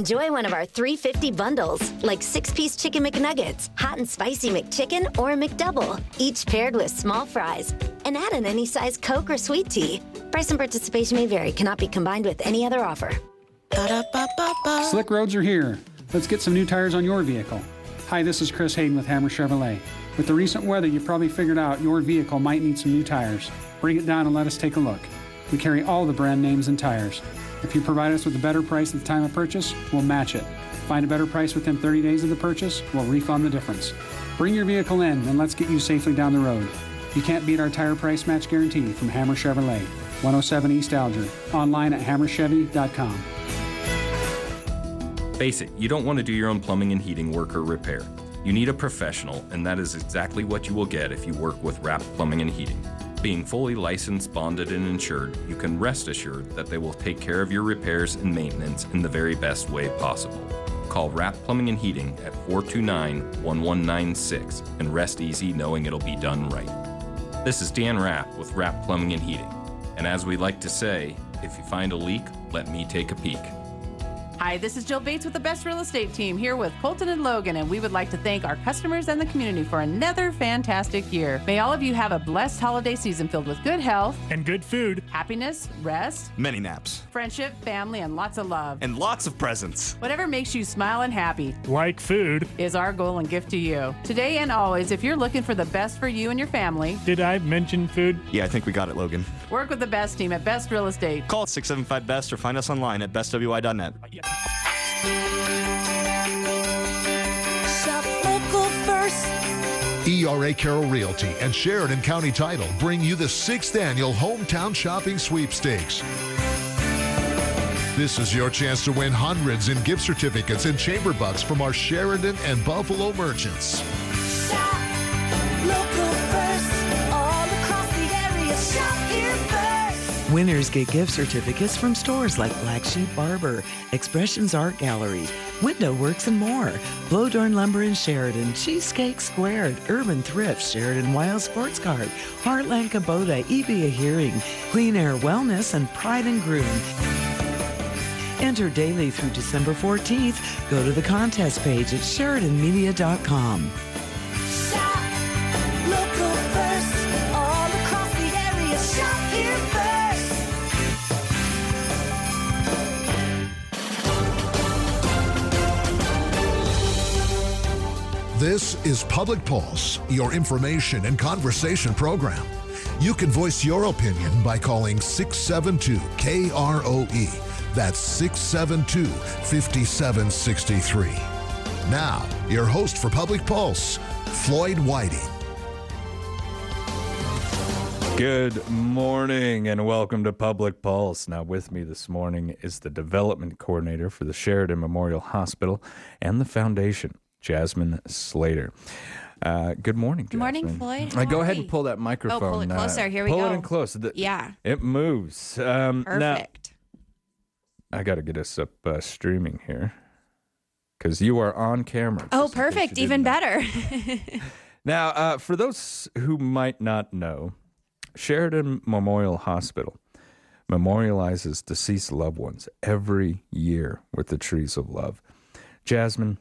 Enjoy one of our 350 bundles, like six piece chicken McNuggets, hot and spicy McChicken, or McDouble, each paired with small fries. And add in any size Coke or sweet tea. Price and participation may vary, cannot be combined with any other offer. Ba-da-ba-ba-ba. Slick roads are here. Let's get some new tires on your vehicle. Hi, this is Chris Hayden with Hammer Chevrolet. With the recent weather, you probably figured out your vehicle might need some new tires. Bring it down and let us take a look. We carry all the brand names and tires. If you provide us with a better price at the time of purchase, we'll match it. Find a better price within 30 days of the purchase, we'll refund the difference. Bring your vehicle in and let's get you safely down the road. You can't beat our tire price match guarantee from Hammer Chevrolet, 107 East Alger. Online at hammerchevy.com. Face it, you don't want to do your own plumbing and heating work or repair. You need a professional, and that is exactly what you will get if you work with Rapp Plumbing and Heating. Being fully licensed, bonded, and insured, you can rest assured that they will take care of your repairs and maintenance in the very best way possible. Call Rapp Plumbing and Heating at 429 1196 and rest easy knowing it'll be done right. This is Dan Rapp with Rapp Plumbing and Heating. And as we like to say, if you find a leak, let me take a peek. Hi, this is Jill Bates with the Best Real Estate Team here with Colton and Logan, and we would like to thank our customers and the community for another fantastic year. May all of you have a blessed holiday season filled with good health, and good food, happiness, rest, many naps, friendship, family, and lots of love. and lots of presents. Whatever makes you smile and happy like food. is our goal and gift to you. Today and always, if you're looking for the best for you and your family, Did I mention food? Yeah, I think we got it, Logan. work with the best team at Best Real Estate. Call 675 Best or find us online at bestwi.net. ERA Carroll Realty and Sheridan County Title bring you the sixth annual Hometown Shopping Sweepstakes. This is your chance to win hundreds in gift certificates and chamber bucks from our Sheridan and Buffalo merchants. Winners get gift certificates from stores like Black Sheep Barber, Expressions Art Gallery, Window Works, and more. Bloedorn Lumber in Sheridan, Cheesecake Squared, Urban Thrift, Sheridan Wild Sports Card, Heartland Kubota, EBA Hearing, Clean Air Wellness, and Pride and Groom. Enter daily through December 14th. Go to the contest page at SheridanMedia.com. This is Public Pulse, your information and conversation program. You can voice your opinion by calling 672 KROE. That's 672 5763. Now, your host for Public Pulse, Floyd Whiting. Good morning and welcome to Public Pulse. Now, with me this morning is the development coordinator for the Sheridan Memorial Hospital and the foundation, Jasmine Slater. Uh, good morning, Good morning, Jasmine. Floyd. Uh, How go are ahead you? and pull that microphone. Oh, pull it uh, closer. Here we pull go. Pull it in close. The- Yeah. It moves. Um, now- Perfect. I got to get us up uh, streaming here because you are on camera. oh, just in case perfect. Even know. better. Now, uh, for those who might not know, Sheridan Memorial Hospital memorializes deceased loved ones every year with the Trees of Love. Jasmine,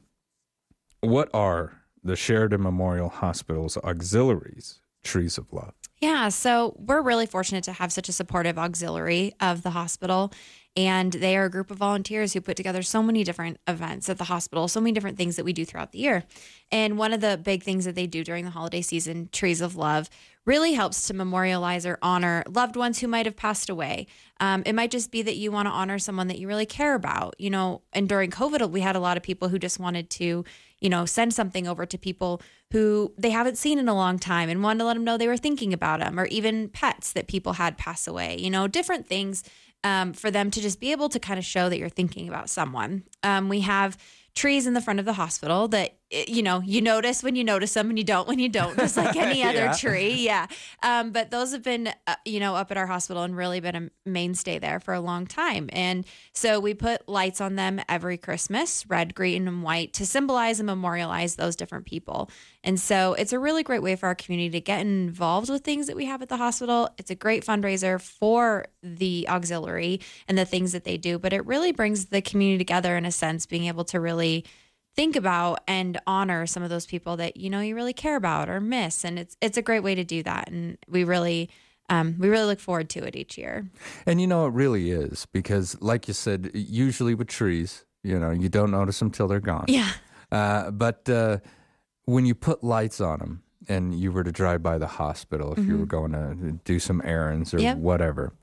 what are the Sheridan Memorial Hospital's auxiliaries, Trees of Love? Yeah, so we're really fortunate to have such a supportive auxiliary of the hospital. And they are a group of volunteers who put together so many different events at the hospital, so many different things that we do throughout the year. And one of the big things that they do during the holiday season, Trees of Love, really helps to memorialize or honor loved ones who might have passed away. Um, it might just be that you want to honor someone that you really care about, you know. And during COVID, we had a lot of people who just wanted to, you know, send something over to people who they haven't seen in a long time and wanted to let them know they were thinking about them, or even pets that people had pass away, you know, different things um, for them to just be able to kind of show that you're thinking about someone. Um, we have trees in the front of the hospital that you know you notice when you notice them and you don't when you don't just like any other Yeah. tree. Yeah. Um, but those have been uh, you know up at our hospital and really been a mainstay there for a long time. And so we put lights on them every christmas red green and white to symbolize and memorialize those different people. And so it's a really great way for our community to get involved with things that we have at the hospital. It's a great fundraiser for the auxiliary and the things that they do but it really brings the community together in a sense being able to really think about and honor some of those people that you know you really care about or miss and it's it's a great way to do that and we really um, we really look forward to it each year And you know, it really is because, like you said, usually with trees, you know, you don't notice them till they're gone. Yeah. Uh, but uh, when you put lights on them and you were to drive by the hospital, if you Mhm. were going to do some errands or Yep. whatever,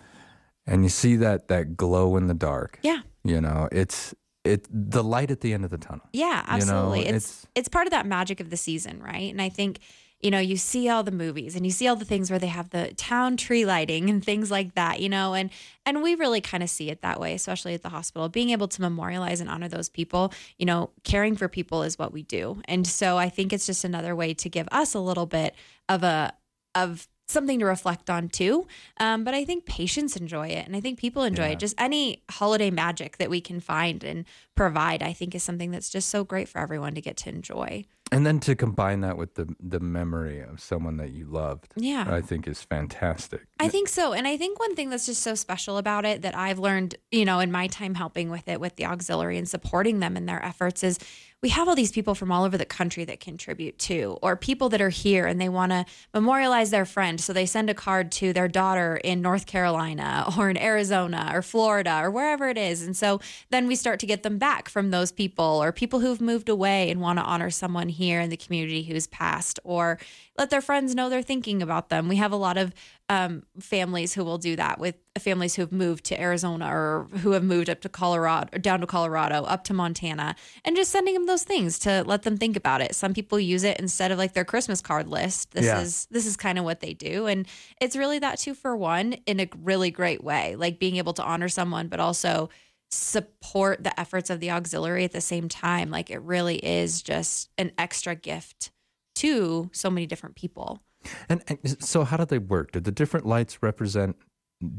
and you see that that glow in the dark, Yeah. you know, it's it the light at the end of the tunnel. Yeah, You know, absolutely. it's, it's- it's part of that magic of the season, right? And I think you know you see all the movies and you see all the things where they have the town tree lighting and things like that, you know, and and we really kind of see it that way, especially at the hospital. Being able to memorialize and honor those people, you know, caring for people is what we do, and so I think it's just another way to give us a little bit of a of something to reflect on too. Um, but I think patients enjoy it, and I think people enjoy it. Just any holiday magic that we can find and provide, I think, is something that's just so great for everyone to get to enjoy. And then to combine that with the the memory of someone that you loved, Yeah. I think is fantastic. I think so. And I think one thing that's just so special about it that I've learned, you know, in my time helping with it with the auxiliary and supporting them in their efforts is we have all these people from all over the country that contribute too, or people that are here and they want to memorialize their friend. So they send a card to their daughter in North Carolina or in Arizona or Florida or wherever it is. And so then we start to get them back from those people or people who've moved away and want to honor someone here in the community who's passed or let their friends know they're thinking about them. We have a lot of um, families who will do that with families who have moved to Arizona or who have moved up to Colorado, or down to Colorado, up to Montana, and just sending them those things to let them think about it. Some people use it instead of like their Christmas card list. This Yeah. is this is kind of what they do, and it's really that two for one in a really great way, like being able to honor someone, but also support the efforts of the auxiliary at the same time. Like it really is just an extra gift to so many different people. And, and so, how did they work? Did the different lights represent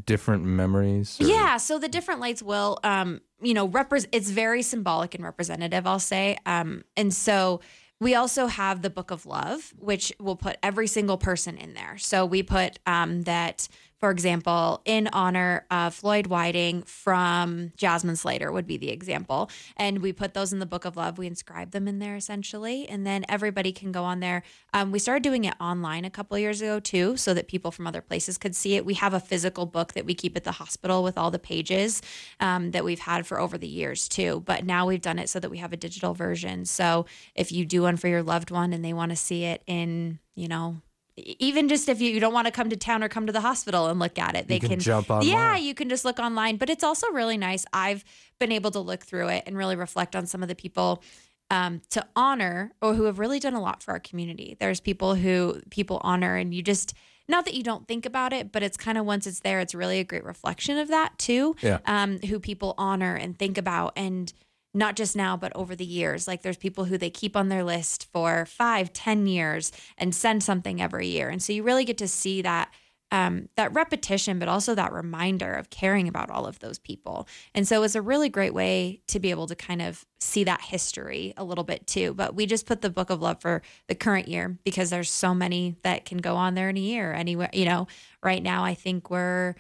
different memories? or- Yeah, so the different lights will, um, you know, represent. It's very symbolic and representative, I'll say. Um, and so we also have the Book of Love, which will put every single person in there. So we put um, that, for example, in honor of Floyd Whiting from Jasmine Slater would be the example, and we put those in the Book of Love. We inscribe them in there essentially, and then everybody can go on there. Um, we started doing it online a couple years ago too, so that people from other places could see it. We have a physical book that we keep at the hospital with all the pages um, that we've had for over the years too. But now we've done it so that we have a digital version. So if you do one for your loved one and they want to see it in, you know. Even just if you, you don't want to come to town or come to the hospital and look at it, they can jump online. Yeah, you can just look online. But it's also really nice. I've been able to look through it and really reflect on some of the people um, to honor or who have really done a lot for our community. There's people who people honor, and you just not that you don't think about it, but it's kind of once it's there, it's really a great reflection of that too. Yeah. Um, who people honor and think about, and not just now, but over the years. Like there's people who they keep on their list for five, ten years and send something every year, and so you really get to see that um, that repetition, but also that reminder of caring about all of those people. And so it's a really great way to be able to kind of see that history a little bit too. But we just put the Book of Love for the current year because there's so many that can go on there in a year. Anywhere, you know, right now I think we're.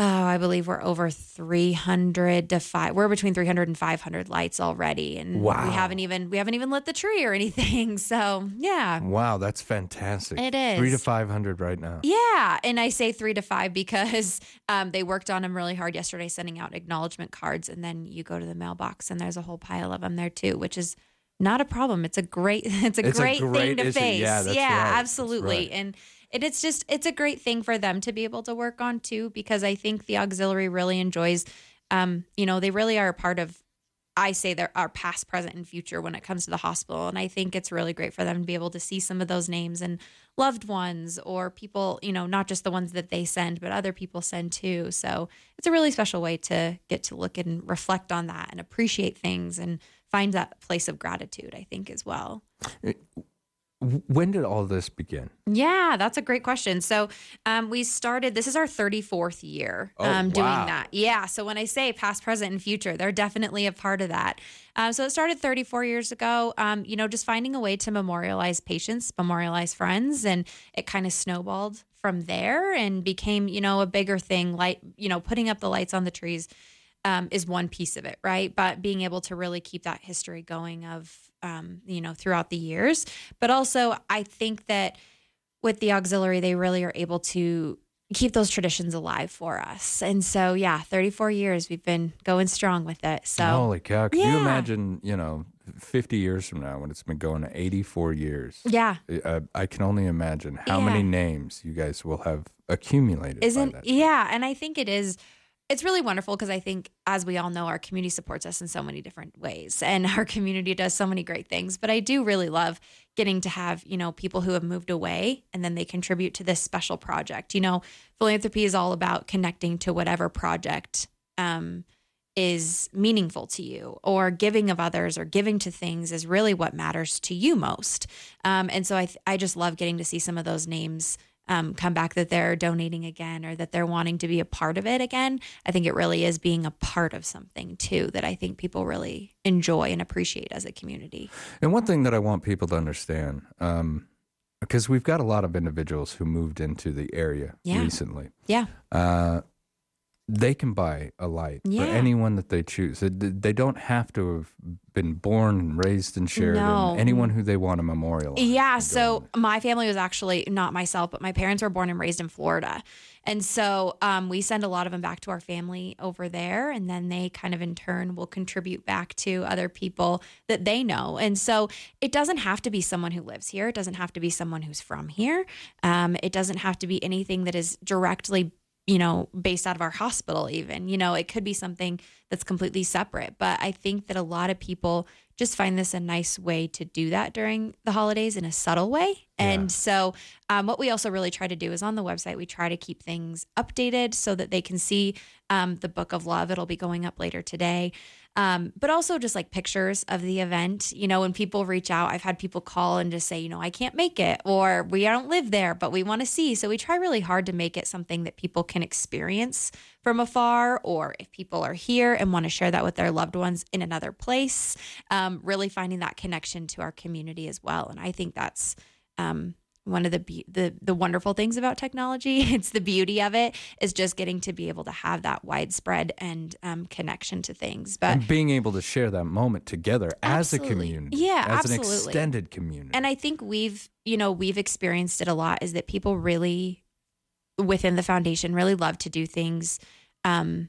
Oh, I believe we're over 300 to 5. We're between 300 and 500 lights already and Wow. we haven't even we haven't even lit the tree or anything. So, yeah. Wow, that's fantastic. It is. three to five hundred right now. Yeah, and I say three to five because um, they worked on them really hard yesterday, sending out acknowledgement cards, and then you go to the mailbox and there's a whole pile of them there too, which is not a problem. It's a great, it's a, It's a great, great thing to issue. face. Yeah, that's right. Absolutely, right. and and it's just it's a great thing for them to be able to work on too, because I think the auxiliary really enjoys, um, you know, they really are a part of I say there are our past, present, and future when it comes to the hospital. And I think it's really great for them to be able to see some of those names and loved ones or people, you know, not just the ones that they send, but other people send too. So it's a really special way to get to look and reflect on that and appreciate things and find that place of gratitude, I think, as well. When did all this begin? Yeah, that's a great question. So um, we started. This is our 34th year Oh, um, doing wow. that. Yeah. So when I say past, present, and future, they're definitely a part of that. Um, so it started 34 years ago. Um, you know, just finding a way to memorialize patients, memorialize friends, and it kind of snowballed from there and became, you know, a bigger thing. Like you know, putting up the lights on the trees um, is one piece of it, right? But being able to really keep that history going of, um, you know, throughout the years. But also, I think that with the auxiliary, they really are able to keep those traditions alive for us. And so, yeah, 34 years we've been going strong with it. So, Holy cow. Can you imagine, you know, 50 years from now when it's been going 84 years? yeah. I, I can only imagine how many names you guys will have accumulated. Isn't yeah, and I think it is it's really wonderful because I think as we all know our community supports us in so many different ways and our community does so many great things, but I do really love getting to have, you know, people who have moved away and then they contribute to this special project. You know, philanthropy is all about connecting to whatever project um is meaningful to you or giving of others or giving to things is really what matters to you most um, and so I, th- I just love getting to see some of those names um, come back that they're donating again or that they're wanting to be a part of it again i think it really is being a part of something too that i think people really enjoy and appreciate as a community And one thing that I want people to understand, um, because we've got a lot of individuals who moved into the area Yeah. recently. yeah Uh, they can buy a light Yeah. for anyone that they choose. They, don't have to have been born and raised in Sheridan. No. Anyone who they want to memorialize. Yeah. So my family was actually not myself, but my parents were born and raised in Florida. And so um, we send a lot of them back to our family over there. And then they kind of in turn will contribute back to other people that they know. And so it doesn't have to be someone who lives here, it doesn't have to be someone who's from here. Um, it doesn't have to be anything that is directly you know, based out of our hospital, even. You know, it could be something that's completely separate. But I think that a lot of people just find this a nice way to do that during the holidays in a subtle way. And so, um, what we also really try to do is on the website, we try to keep things updated so that they can see um, the Book of Love. It'll be going up later today. Um, but also just like pictures of the event. You know, when people reach out, I've had people call and just say, you know, I can't make it, or we don't live there, but we want to see. So we try really hard to make it something that people can experience from afar, or if people are here and want to share that with their loved ones in another place, um, really finding that connection to our community as well. And I think that's um, one of the, be- the the wonderful things about technology. It's the beauty of it is just getting to be able to have that widespread and um, connection to things. But and being able to share that moment together as a community. Yeah, as absolutely. an extended community. And I think we've, you know, we've experienced it a lot is that people really within the foundation really love to do things um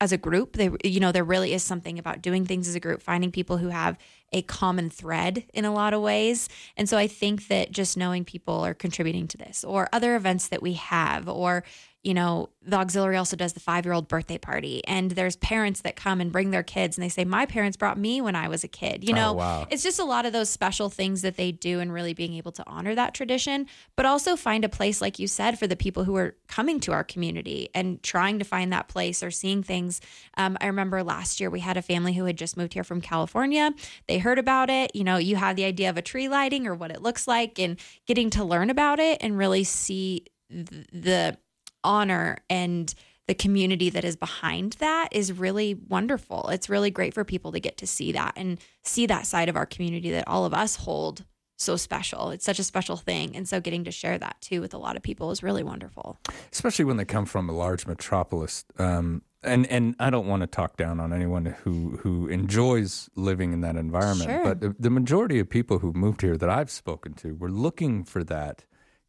as a group. They you know, there really is something about doing things as a group, finding people who have a common thread in a lot of ways. And so I think that just knowing people are contributing to this or other events that we have or you know, the auxiliary also does the five year old birthday party, and there's parents that come and bring their kids, and they say, My parents brought me when I was a kid. You Oh, know, wow. it's just a lot of those special things that they do and really being able to honor that tradition, but also find a place, like you said, for the people who are coming to our community and trying to find that place or seeing things. Um, I remember last year we had a family who had just moved here from California. They heard about it. You know, you have the idea of a tree lighting or what it looks like and getting to learn about it and really see th- the honor and the community that is behind that is really wonderful. It's really great for people to get to see that and see that side of our community that all of us hold so special. It's such a special thing. And so getting to share that too with a lot of people is really wonderful. especially when they come from a large metropolis. Um, and and I don't want to talk down on anyone who who enjoys living in that environment, Sure. but the, the majority of people who moved here that I've spoken to were looking for that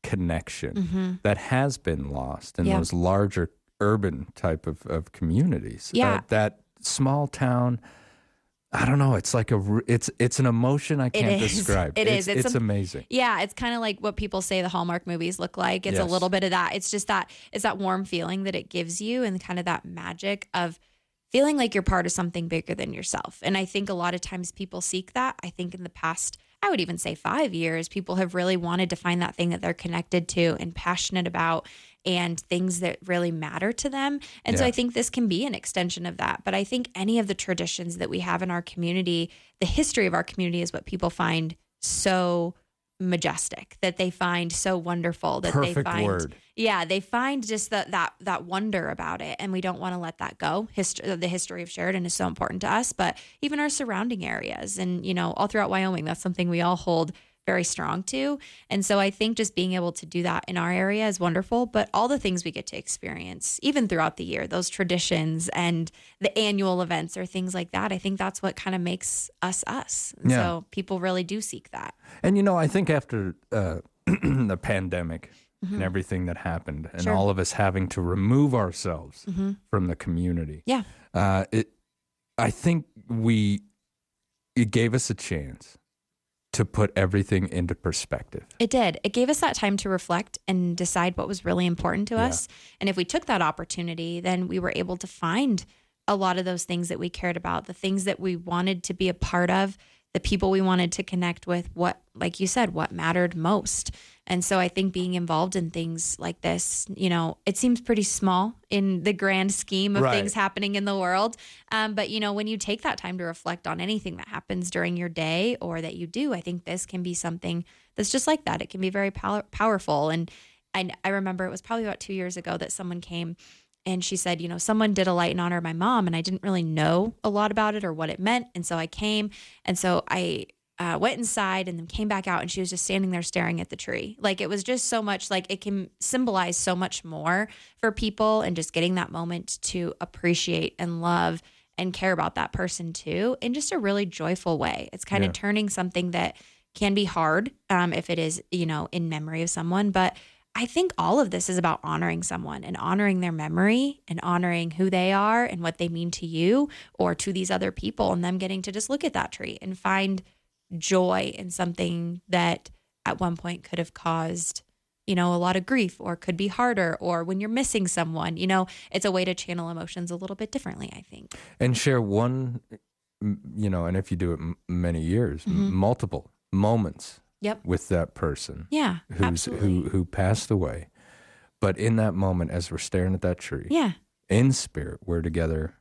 connection Mhm. that has been lost in Yeah. those larger urban type of, of communities. Yeah. that, that small town. I don't know. It's like a It's it's an emotion I can't is. describe. It it's, is. It's It's, a- amazing. Yeah, it's kind of like what people say the Hallmark movies look like. It's a little bit of that. It's just that it's that warm feeling that it gives you and kind of that magic of feeling like you're part of something bigger than yourself. And I think a lot of times people seek that. I think in the past, I would even say five years, people have really wanted to find that thing that they're connected to and passionate about and things that really matter to them. And so I think this can be an extension of that. But I think any of the traditions that we have in our community, the history of our community is what people find so majestic that they find so wonderful that they find word. yeah they find just that that that wonder about it and we don't want to let that go history uh, the history of sheridan is so important to us but even our surrounding areas and you know all throughout wyoming that's something we all hold very strong to and so i think just being able to do that in our area is wonderful but all the things we get to experience even throughout the year those traditions and the annual events or things like that i think that's what kind of makes us us Yeah. so people really do seek that And you know, I think after uh, the pandemic Mhm. and everything that happened, and Sure. all of us having to remove ourselves Mhm. from the community, Yeah. uh, it, I think we, it gave us a chance to put everything into perspective. It did. It gave us that time to reflect and decide what was really important to us. And if we took that opportunity, then we were able to find a lot of those things that we cared about, the things that we wanted to be a part of, the people we wanted to connect with, what, like you said, what mattered most. And so I think being involved in things like this, you know, it seems pretty small in the grand scheme of Right. things happening in the world. Um, but, you know, when you take that time to reflect on anything that happens during your day or that you do, I think this can be something that's just like that. It can be very pow- powerful. And I, I remember it was probably about two years ago that someone came and she said, you know, someone did a light in honor of my mom, and I didn't really know a lot about it or what it meant. And so I came, and so I uh, went inside and then came back out, and she was just standing there staring at the tree. Like it was just so much, like it can symbolize so much more for people, and just getting that moment to appreciate and love and care about that person too in just a really joyful way. It's kind Yeah. of turning something that can be hard um, if it is, you know, in memory of someone, but I think all of this is about honoring someone and honoring their memory and honoring who they are and what they mean to you or to these other people and them getting to just look at that tree and find joy in something that at one point could have caused you know a lot of grief or could be harder or when you're missing someone you know it's a way to channel emotions a little bit differently i think and share one, you know, and if you do it m- many years, m- Mhm. multiple moments Yep. with that person. Yeah, who's who who passed away, but in that moment, as we're staring at that tree, Yeah. in spirit, we're together,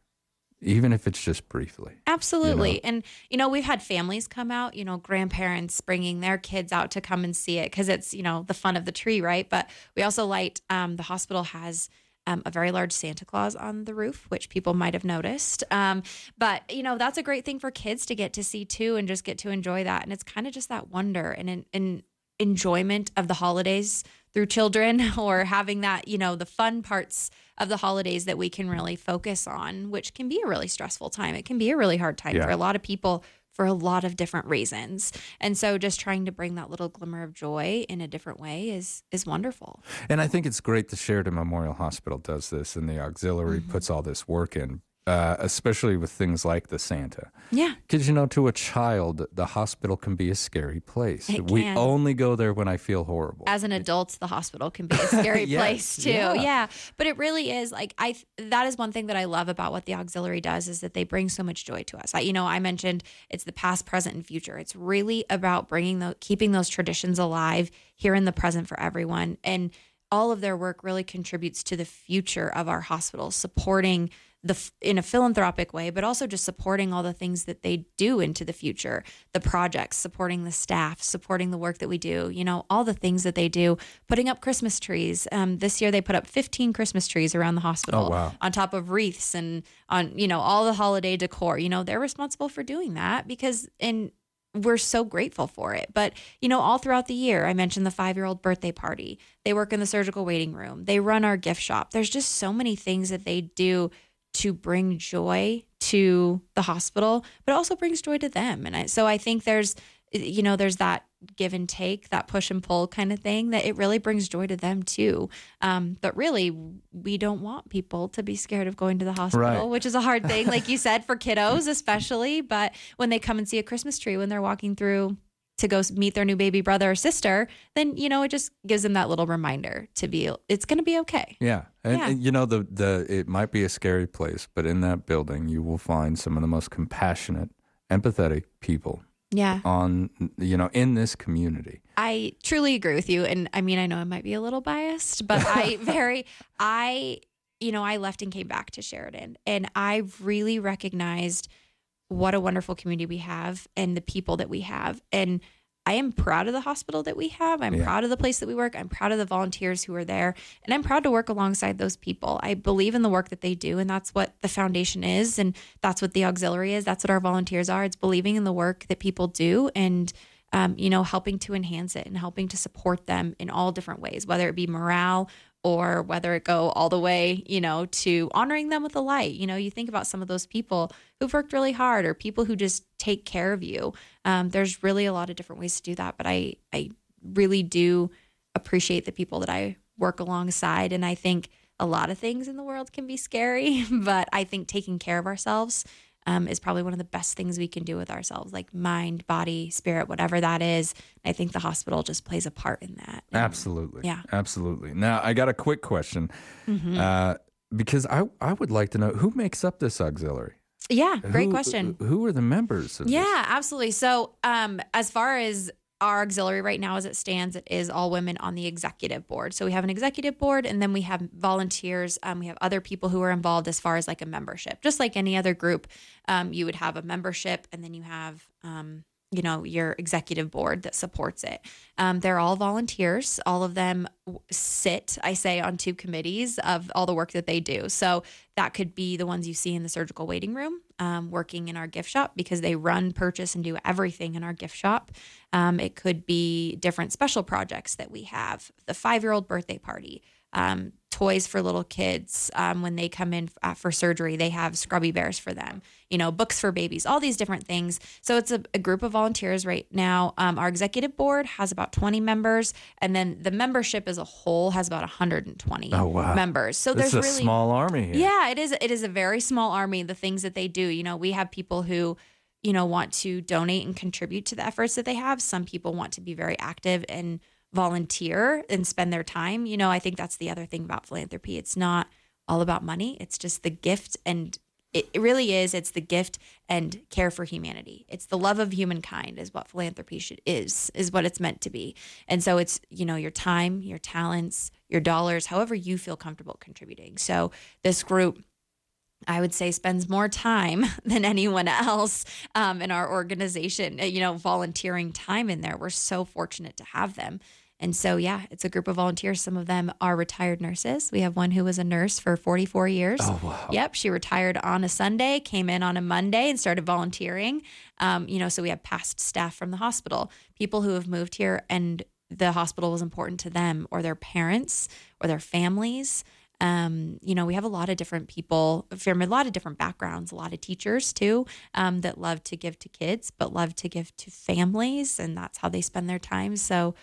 even if it's just briefly. Absolutely. You And, you know, we've had families come out, you know, grandparents bringing their kids out to come and see it because it's, you know, the fun of the tree, right? But we also light, um, the hospital has um, a very large Santa Claus on the roof, which people might have noticed. Um, but, you know, that's a great thing for kids to get to see too and just get to enjoy that. And it's kind of just that wonder and, and, and enjoyment of the holidays through children or having that, you know, the fun parts of the holidays that we can really focus on, which can be a really stressful time. It can be a really hard time Yeah. for a lot of people for a lot of different reasons. And so just trying to bring that little glimmer of joy in a different way is is wonderful. And I think it's great the Sheridan Memorial Hospital does this, and the auxiliary Mm-hmm. puts all this work in, uh, especially with things like the Santa. Yeah. Because, you know, to a child, the hospital can be a scary place. We only go there when I feel horrible. As an adult, the hospital can be a scary Yes, place too. yeah. Yeah. But it really is like I that is one thing that I love about what the auxiliary does is that they bring so much joy to us. I, you know, I mentioned it's the past, present and future. It's really about bringing the keeping those traditions alive here in the present for everyone and all of their work really contributes to the future of our hospital, supporting the in a philanthropic way, but also just supporting all the things that they do into the future, the projects, supporting the staff, supporting the work that we do, you know, all the things that they do, putting up Christmas trees. Um, this year they put up 15 Christmas trees around the hospital Oh, wow. on top of wreaths and on, you know, all the holiday decor. You know, they're responsible for doing that because in we're so grateful for it. But, you know, all throughout the year, I mentioned the five year old birthday party. They work in the surgical waiting room, they run our gift shop. There's just so many things that they do to bring joy to the hospital, but also brings joy to them. And I, so I think there's, you know, there's that give and take, that push and pull kind of thing that it really brings joy to them too. Um, but really, we don't want people to be scared of going to the hospital, Right. which is a hard thing, like you said, for kiddos especially. But when they come and see a Christmas tree when they're walking through to go meet their new baby brother or sister, then you know it just gives them that little reminder to be it's going to be okay. Yeah. And, Yeah. and, you know the the it might be a scary place, but in that building you will find some of the most compassionate, empathetic people Yeah. on you know in this community. I truly agree with you. And I mean, I know I might be a little biased, but I very, I, you know, I left and came back to Sheridan and I really recognized what a wonderful community we have and the people that we have. And I am proud of the hospital that we have. I'm Yeah. proud of the place that we work. I'm proud of the volunteers who are there. And I'm proud to work alongside those people. I believe in the work that they do. And that's what the foundation is. And that's what the auxiliary is. That's what our volunteers are. It's believing in the work that people do and, um, you know, helping to enhance it and helping to support them in all different ways, whether it be morale or whether it go all the way, you know, to honoring them with a light. You know, you think about some of those people who've worked really hard or people who just take care of you. Um, there's really a lot of different ways to do that, but I I really do appreciate the people that I work alongside, and I think a lot of things in the world can be scary, but I think taking care of ourselves. Um, is probably one of the best things we can do with ourselves, like mind, body, spirit, whatever that is. I think the hospital just plays a part in that. Absolutely. Yeah. Absolutely. Now I got a quick question. Mhm. Uh, because I, I would like to know who makes up this auxiliary. Yeah, great Who- question. Who are the members? Of Yeah, absolutely. So, um, as far as our auxiliary right now, as it stands, it is all women on the executive board. So we have an executive board, and then we have volunteers. Um, we have other people who are involved as far as like a membership, just like any other group. Um, you would have a membership, and then you have. Um, you know your executive board that supports it. Um, they're all volunteers. All of them sit i say on two committees of all the work that they do. So that could be the ones you see in the surgical waiting room um, working in our gift shop because they run purchase and do everything in our gift shop. Um, it could be different special projects that we have the five year old birthday party um, toys for little kids um, when they come in f- for surgery they have scrubby bears for them you know books for babies all these different things. So it's a, a group of volunteers right now. Um, our executive board has about 20 members and then the membership as a whole has about 120 Oh, wow. members. So This there's is a really small army here. yeah it is it is a very small army the things that they do. You know we have people who you know want to donate and contribute to the efforts that they have. Some people want to be very active and volunteer and spend their time. You know i think that's the other thing about philanthropy. It's not all about money. It's just the gift and it, really is it's the gift and care for humanity. It's the love of humankind is what philanthropy should is is what it's meant to be. And so it's you know your time your talents your dollars however you feel comfortable contributing. So this group I would say spends more time than anyone else um, in our organization, you know, volunteering time in there. We're so fortunate to have them. And so, yeah, it's a group of volunteers. Some of them are retired nurses. We have one who was a nurse for 44 years. Oh, wow. Yep. She retired on a Sunday, came in on a Monday and started volunteering. Um, you know, so we have past staff from the hospital, people who have moved here and the hospital was important to them or their parents or their families. Um, you know, we have a lot of different people from a lot of different backgrounds, a lot of teachers too, um, that love to give to kids, but love to give to families, and that's how they spend their time. So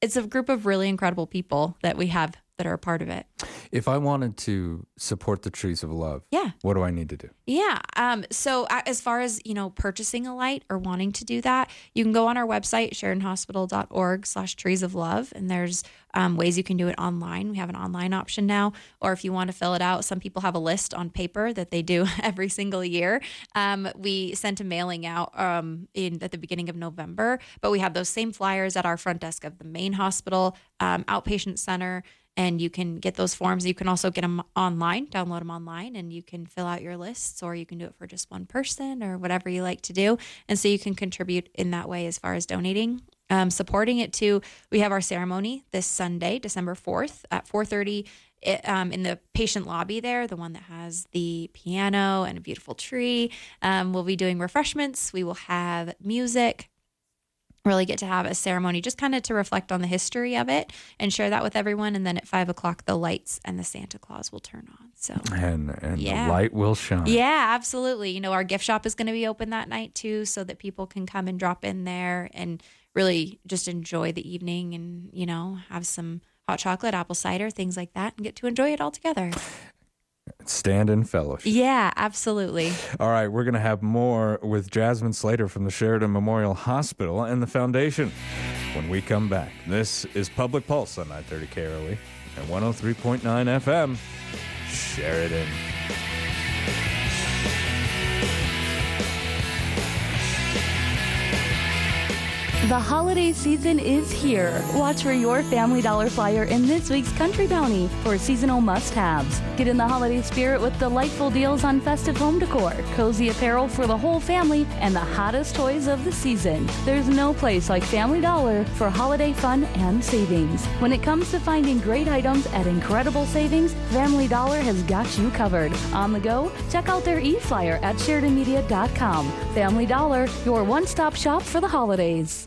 it's a group of really incredible people that we have that are a part of it. If I wanted to support the trees of love, Yeah. what do I need to do? Yeah. Um, so as far as, you know, purchasing a light or wanting to do that, you can go on our website, SheridanHospital.org slash trees of love. And there's um, ways you can do it online. We have an online option now. Or if you want to fill it out, some people have a list on paper that they do every single year. Um, we sent a mailing out um, in at the beginning of November, but we have those same flyers at our front desk of the main hospital, um, outpatient center, and you can get those forms. You can also get them online, download them online, and you can fill out your lists, or you can do it for just one person or whatever you like to do. And so you can contribute in that way as far as donating. Um, supporting it too, we have our ceremony this Sunday, December 4th at 4.30 it, um, in the patient lobby there, the one that has the piano and a beautiful tree. Um, we'll be doing refreshments. We will have music really get to have a ceremony just kind of to reflect on the history of it and share that with everyone. And then at five o'clock, the lights and the Santa Claus will turn on. So, And and Yeah. the light will shine. yeah, absolutely. You know, our gift shop is going to be open that night too, so that people can come and drop in there and really just enjoy the evening and, you know, have some hot chocolate, apple cider, things like that, and get to enjoy it all together. Stand in fellowship. Yeah, absolutely. All right, we're going to have more with Jasmine Slater from the Sheridan Memorial Hospital and the Foundation when we come back. This is Public Pulse on 930 KROE and 103.9 FM, Sheridan. The holiday season is here. Watch for your Family Dollar flyer in this week's Country Bounty for seasonal must haves. Get in the holiday spirit with delightful deals on festive home decor, cozy apparel for the whole family, and the hottest toys of the season. There's no place like Family Dollar for holiday fun and savings. When it comes to finding great items at incredible savings, Family Dollar has got you covered. On the go, check out their e flyer at SheridanMedia.com. Family Dollar, your one stop shop for the holidays.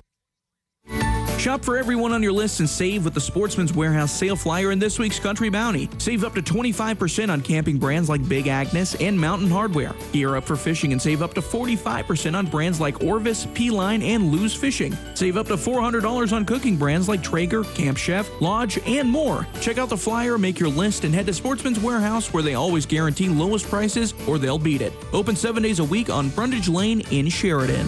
Shop for everyone on your list and save with the Sportsman's Warehouse sale flyer in this week's Country Bounty. Save up to 25% on camping brands like Big Agnes and Mountain Hardwear. Gear up for fishing and save up to 45% on brands like Orvis, P-Line, and Lew's Fishing. Save up to $400 on cooking brands like Traeger, Camp Chef, Lodge, and more. Check out the flyer, make your list, and head to Sportsman's Warehouse where they always guarantee lowest prices or they'll beat it. Open seven days a week on Brundage Lane in Sheridan.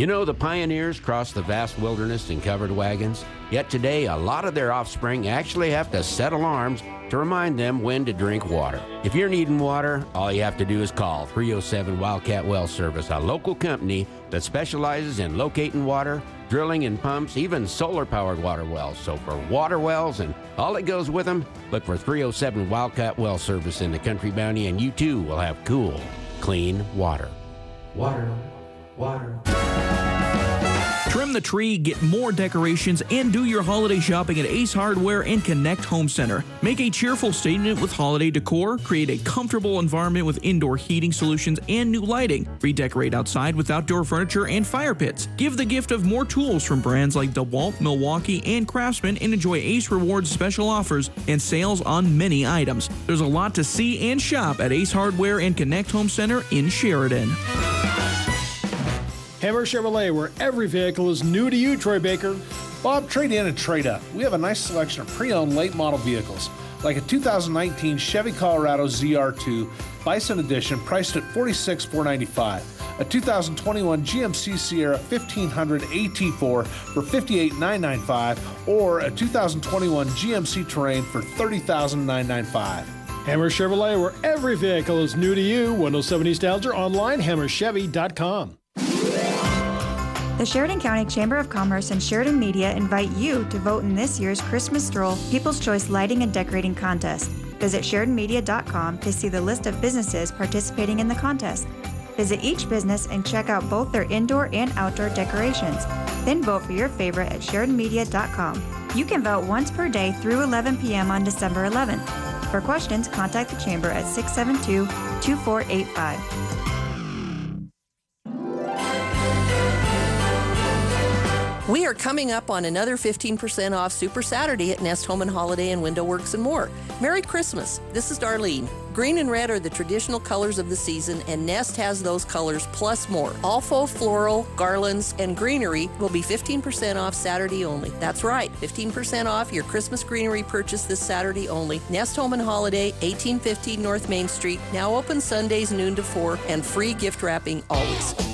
You know, the pioneers crossed the vast wilderness in covered wagons, yet today a lot of their offspring actually have to set alarms to remind them when to drink water. If you're needing water, all you have to do is call 307 Wildcat Well Service, a local company that specializes in locating water, drilling and pumps, even solar powered water wells. So for water wells and all that goes with them, look for 307 Wildcat Well Service in the Country Bounty, and you too will have cool, clean water. Water, water. Trim the tree, get more decorations, and do your holiday shopping at Ace Hardware and Connect Home Center. Make a cheerful statement with holiday decor, create a comfortable environment with indoor heating solutions and new lighting, redecorate outside with outdoor furniture and fire pits. Give the gift of more tools from brands like DeWalt, Milwaukee, and Craftsman, and enjoy Ace Rewards special offers and sales on many items. There's a lot to see and shop at Ace Hardware and Connect Home Center in Sheridan. Hammer Chevrolet, where every vehicle is new to you, Troy Baker. Bob, trade in and trade up. We have a nice selection of pre owned late model vehicles, like a 2019 Chevy Colorado ZR2 Bison Edition priced at $46,495, a 2021 GMC Sierra 1500 AT4 for $58,995, or a 2021 GMC Terrain for $30,995. Hammer Chevrolet, where every vehicle is new to you. 107 East Alger, online, hammerchevy.com. The Sheridan County Chamber of Commerce and Sheridan Media invite you to vote in this year's Christmas Stroll People's Choice Lighting and Decorating Contest. Visit SheridanMedia.com to see the list of businesses participating in the contest. Visit each business and check out both their indoor and outdoor decorations. Then vote for your favorite at SheridanMedia.com. You can vote once per day through 11 p.m. on December 11th. For questions, contact the Chamber at 672 2485. We are coming up on another 15% off Super Saturday at Nest Home and Holiday and Window Works and more. Merry Christmas. This is Darlene. Green and red are the traditional colors of the season, and Nest has those colors plus more. All faux floral, garlands, and greenery will be 15% off Saturday only. That's right, 15% off your Christmas greenery purchase this Saturday only. Nest Home and Holiday, 1815 North Main Street, now open Sundays noon to 4, and free gift wrapping always.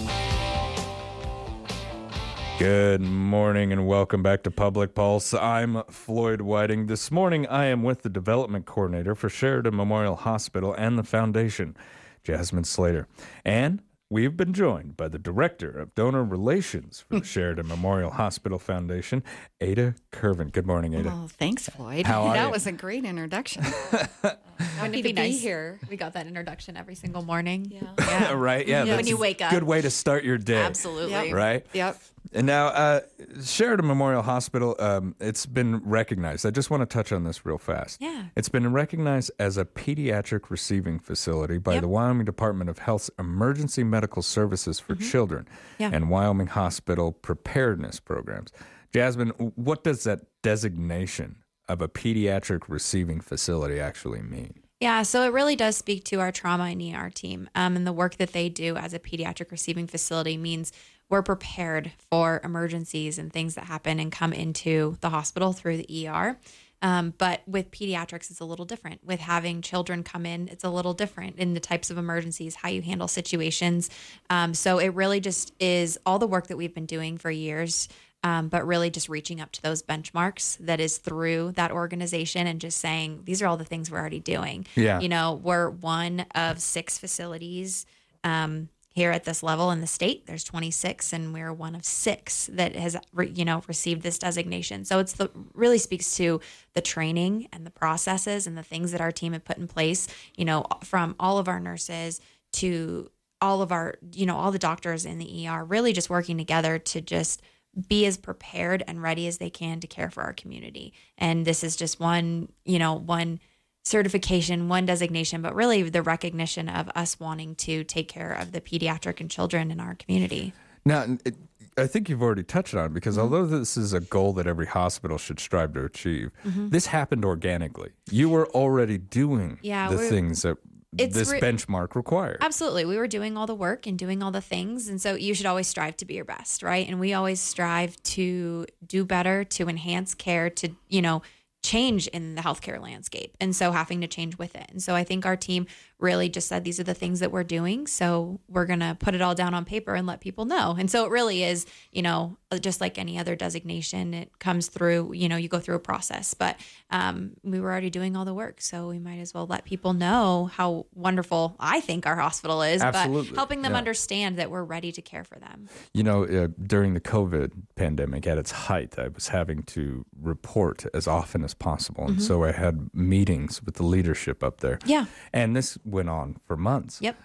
Good morning and welcome back to Public Pulse. I'm Floyd Whiting. This morning I am with the development coordinator for Sheridan Memorial Hospital and the Foundation, Jasmine Slater. And we've been joined by the director of donor relations for the Sheridan Memorial Hospital Foundation, Ada Curvin. Good morning, Ada. Oh, thanks, Floyd. How are that you? was a great introduction. Wouldn't Happy it be to be nice? here. We got that introduction every single morning. Yeah. right? Yeah. When you wake up. Good way to start your day. Absolutely. Yep. Right? Yep. And now, uh, Sheridan Memorial Hospital, um, it's been recognized. I just want to touch on this real fast. Yeah. It's been recognized as a pediatric receiving facility by the Wyoming Department of Health's Emergency Medical Services for Children Mm-hmm. Yeah. and Wyoming Hospital Preparedness Programs. Jasmine, what does that designation of a pediatric receiving facility actually mean? Yeah, so it really does speak to our trauma and ER team. Um, and the work that they do as a pediatric receiving facility means we're prepared for emergencies and things that happen and come into the hospital through the ER. Um, but with pediatrics, it's a little different. With having children come in, it's a little different in the types of emergencies, how you handle situations. Um, so it really just is all the work that we've been doing for years. Um, but really just reaching up to those benchmarks that is through that organization and just saying these are all the things we're already doing. Yeah. You know, we're one of six facilities um, here at this level in the state. There's 26, and we're one of six that has, you know, received this designation. So it's the really speaks to the training and the processes and the things that our team have put in place. You know, from all of our nurses to all of our, you know, all the doctors in the ER, really just working together to just be as prepared and ready as they can to care for our community. And this is just one, you know, one certification, one designation, but really the recognition of us wanting to take care of the pediatric and children in our community. Now, it, I think you've already touched on it because although this is a goal that every hospital should strive to achieve, Mhm. this happened organically. You were already doing Yeah, the things that this re- benchmark required. Absolutely. We were doing all the work and doing all the things. And so you should always strive to be your best, right? And we always strive to do better, to enhance care, to, you know, change in the healthcare landscape. And so having to change with it. And so I think our team really just said these are the things that we're doing. So we're going to put it all down on paper and let people know. And so it really is, you know, just like any other designation, it comes through, you know, you go through a process. But um, we were already doing all the work. So we might as well let people know how wonderful I think our hospital is, Absolutely. but helping them Yeah. understand that we're ready to care for them. You know, uh, during the COVID pandemic at its height, I was having to report as often as possible. And Mhm. so I had meetings with the leadership up there. Yeah. And this went on for months. Yep.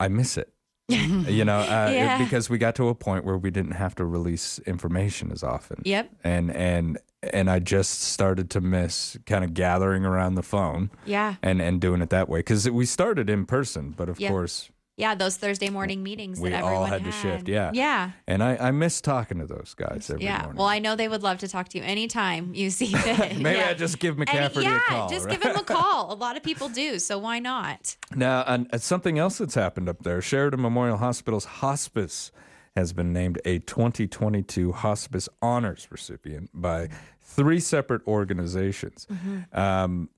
I miss it. you know, uh, it- because we got to a point where we didn't have to release information as often. Yep. And and and I just started to miss kind of gathering around the phone. Yeah. And and doing it that way because we started in person, but of Yeah. course Yeah, those Thursday morning meetings we that everyone all had to shift. Yeah. Yeah. And I I miss talking to those guys every yeah. morning. Well, I know they would love to talk to you anytime you see fit. Maybe yeah. I just give And yeah, a call. just right? give him a call. A lot of people do, so why not? Now, and uh, something else that's happened up there Sheridan Memorial Hospital's hospice has been named a 2022 Hospice Honors recipient by three separate organizations. Mm-hmm. Um,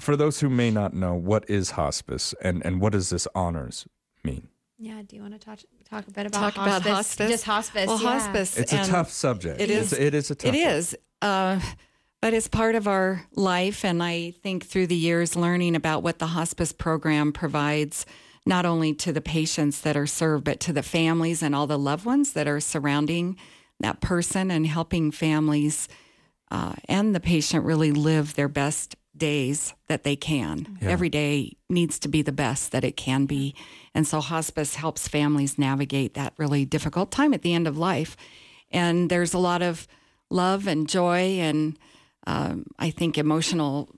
for those who may not know, what is hospice and, and what does this honors mean? Yeah. Do you want to talk talk a bit about Talk hospice? about hospice. Just hospice. Well, yeah. hospice. It's a tough subject. It it is a tough It one. is. Uh, but it's part of our life, and I think through the years, learning about what the hospice program provides, not only to the patients that are served, but to the families and all the loved ones that are surrounding that person, and helping families uh, and the patient really live their best days that they can. Yeah. Every day needs to be the best that it can be. And so hospice helps families navigate that really difficult time at the end of life. And there's a lot of love and joy and um, I think emotional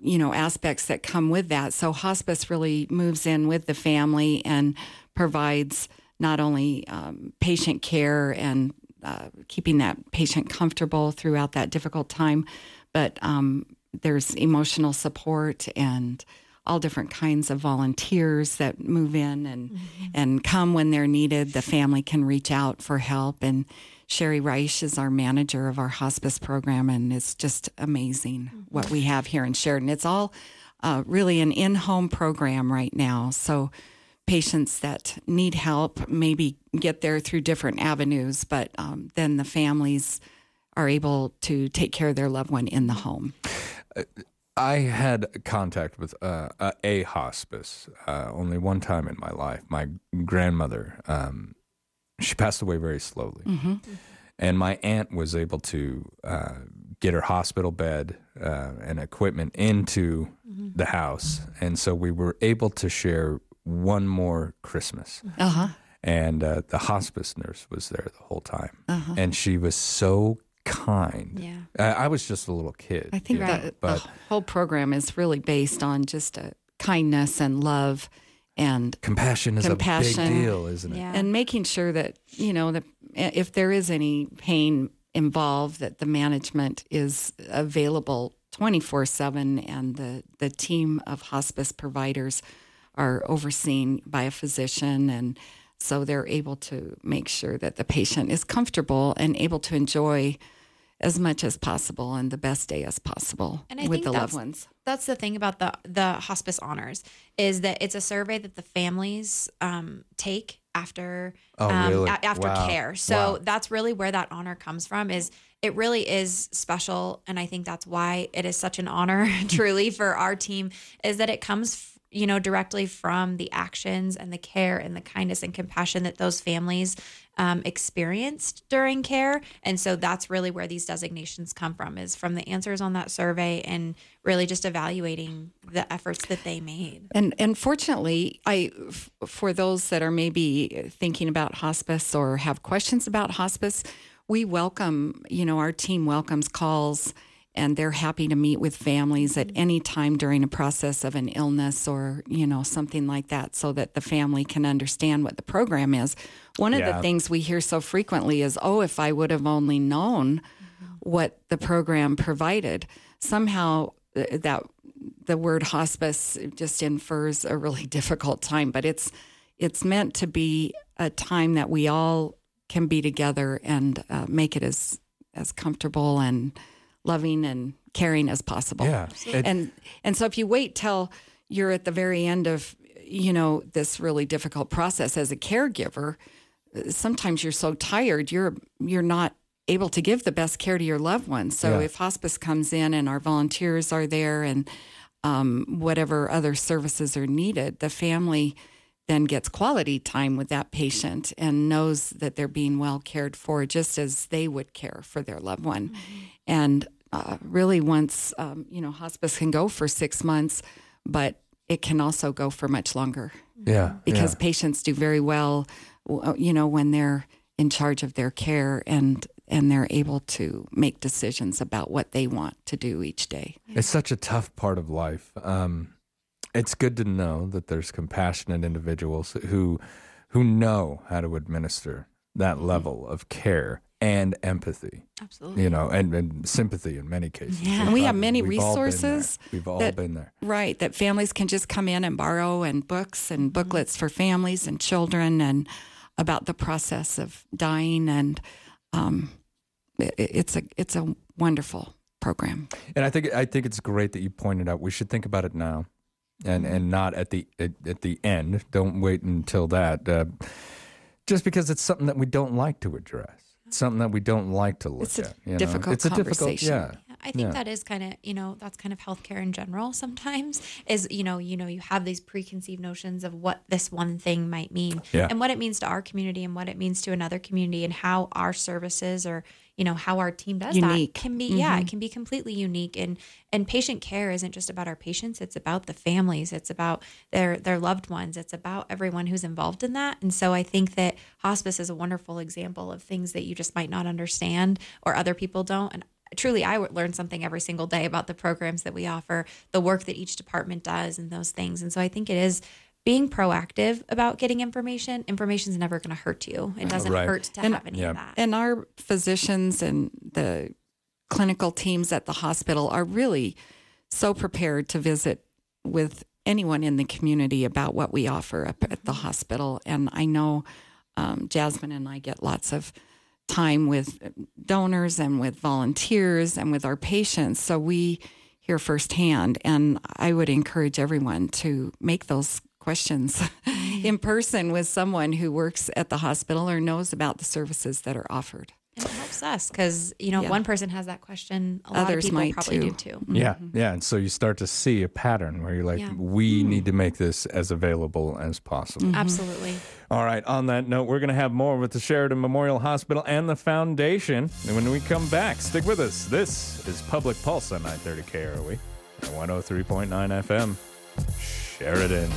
you know aspects that come with that. So hospice really moves in with the family and provides not only um, patient care and uh, keeping that patient comfortable throughout that difficult time, but um, there's emotional support and all different kinds of volunteers that move in and and come when they're needed. The family can reach out for help and. Sherry Reich is our manager of our hospice program, and it's just amazing what we have here in Sheridan. It's all uh, really an in home program right now. So patients that need help maybe get there through different avenues, but um, then the families are able to take care of their loved one in the home. I had contact with uh, a, a hospice uh, only one time in my life. My grandmother, um, she passed away very slowly, Mhm. and my aunt was able to uh, get her hospital bed uh, and equipment into Mhm. the house, and so we were able to share one more Christmas. Uh huh. And uh, the hospice nurse was there the whole time, Uh-huh. and she was so kind. Yeah. I, I was just a little kid. I think you know, that but the whole program is really based on just a kindness and love and compassion is a compassion. big deal, isn't it? And making sure that you know that if there is any pain involved, that the management is available twenty four seven, and the the team of hospice providers are overseen by a physician and. So they're able to make sure that the patient is comfortable and able to enjoy as much as possible and the best day as possible And I with think the that's, loved ones. That's the thing about the the hospice honors is that it's a survey that the families um, take after Oh, um, really? a- after Wow. care. So Wow. that's really where that honor comes from. Is it really is special, and I think that's why it is such an honor, truly, for our team. Is that it comes. You know, directly from the actions and the care and the kindness and compassion that those families um, experienced during care. And so that's really where these designations come from is from the answers on that survey and really just evaluating the efforts that they made. And and fortunately, I f- for those that are maybe thinking about hospice or have questions about hospice, we welcome, you know, our team welcomes calls and they're happy to meet with families at any time during a process of an illness or, you know, something like that so that the family can understand what the program is. One of Yeah. the things we hear so frequently is, "Oh, if I would have only known what the program provided." Somehow uh, that the word hospice just infers a really difficult time, but it's it's meant to be a time that we all can be together and uh, make it as as comfortable and loving and caring as possible. Yeah. It- and and so if you wait till you're at the very end of you know this really difficult process as a caregiver, sometimes you're so tired you're you're not able to give the best care to your loved ones. So Yeah. if hospice comes in and our volunteers are there and um, whatever other services are needed, the family then gets quality time with that patient and knows that they're being well cared for, just as they would care for their loved one. And uh, really, once um, you know, hospice can go for six months, but it can also go for much longer. Yeah, because yeah. patients do very well, you know, when they're in charge of their care and and they're able to make decisions about what they want to do each day. It's such a tough part of life. Um, it's good to know that there's compassionate individuals who who know how to administer that level of care and empathy. Absolutely. You know, and, and sympathy in many cases. Yeah, and we have many We've all resources. We've all that- been there. Right, that families can just come in and borrow, and books and booklets for families and children, and about the process of dying. And um, it, it's a it's a wonderful program. And I think I think it's great that you pointed out we should think about it now, and and not at the at, at the end. Don't wait until that. Uh, just because it's something that we don't like to address, it's something that we don't like to look It's a at. you know? difficult it's a difficult, yeah. I think yeah. that is kind of, you know, that's kind of healthcare in general sometimes is, you know, you know, you have these preconceived notions of what this one thing might mean Yeah. and what it means to our community and what it means to another community and how our services or, you know, how our team does Unique. that can be, yeah, Mhm. it can be completely unique. And, and patient care isn't just about our patients. It's about the families. It's about their, their loved ones. It's about everyone who's involved in that. And so I think that hospice is a wonderful example of things that you just might not understand or other people don't. And truly I would learn something every single day about the programs that we offer, the work that each department does and those things. And so I think it is being proactive about getting information. Information is never going to hurt you. It doesn't Right. hurt to and, have any of that. And our physicians and the clinical teams at the hospital are really so prepared to visit with anyone in the community about what we offer up at the hospital. And I know um, Jasmine and I get lots of time with donors and with volunteers and with our patients. So we hear firsthand. And I would encourage everyone to make those questions mm-hmm. in person with someone who works at the hospital or knows about the services that are offered. And it helps us because, you know, Yeah. one person has that question. A lot of Others people might probably too. do too. Mm-hmm. Yeah, yeah, and so you start to see a pattern where you're like, Yeah. we hmm. need to make this as available as possible. Mm-hmm. Absolutely. All right, on that note, we're going to have more with the Sheridan Memorial Hospital and the Foundation. And when we come back, stick with us. This is Public Pulse on 930 KROE at 103.9 FM. Sheridan.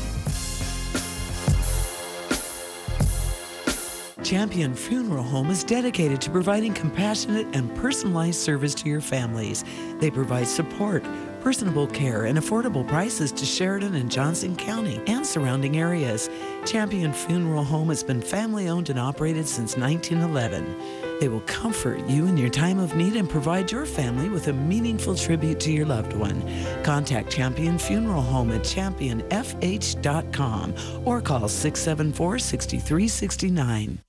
Champion Funeral Home is dedicated to providing compassionate and personalized service to your families. They provide support, personable care, and affordable prices to Sheridan and Johnson County and surrounding areas. Champion Funeral Home has been family owned and operated since 1911. They will comfort you in your time of need and provide your family with a meaningful tribute to your loved one. Contact Champion Funeral Home at championfh.com or call 674 6369.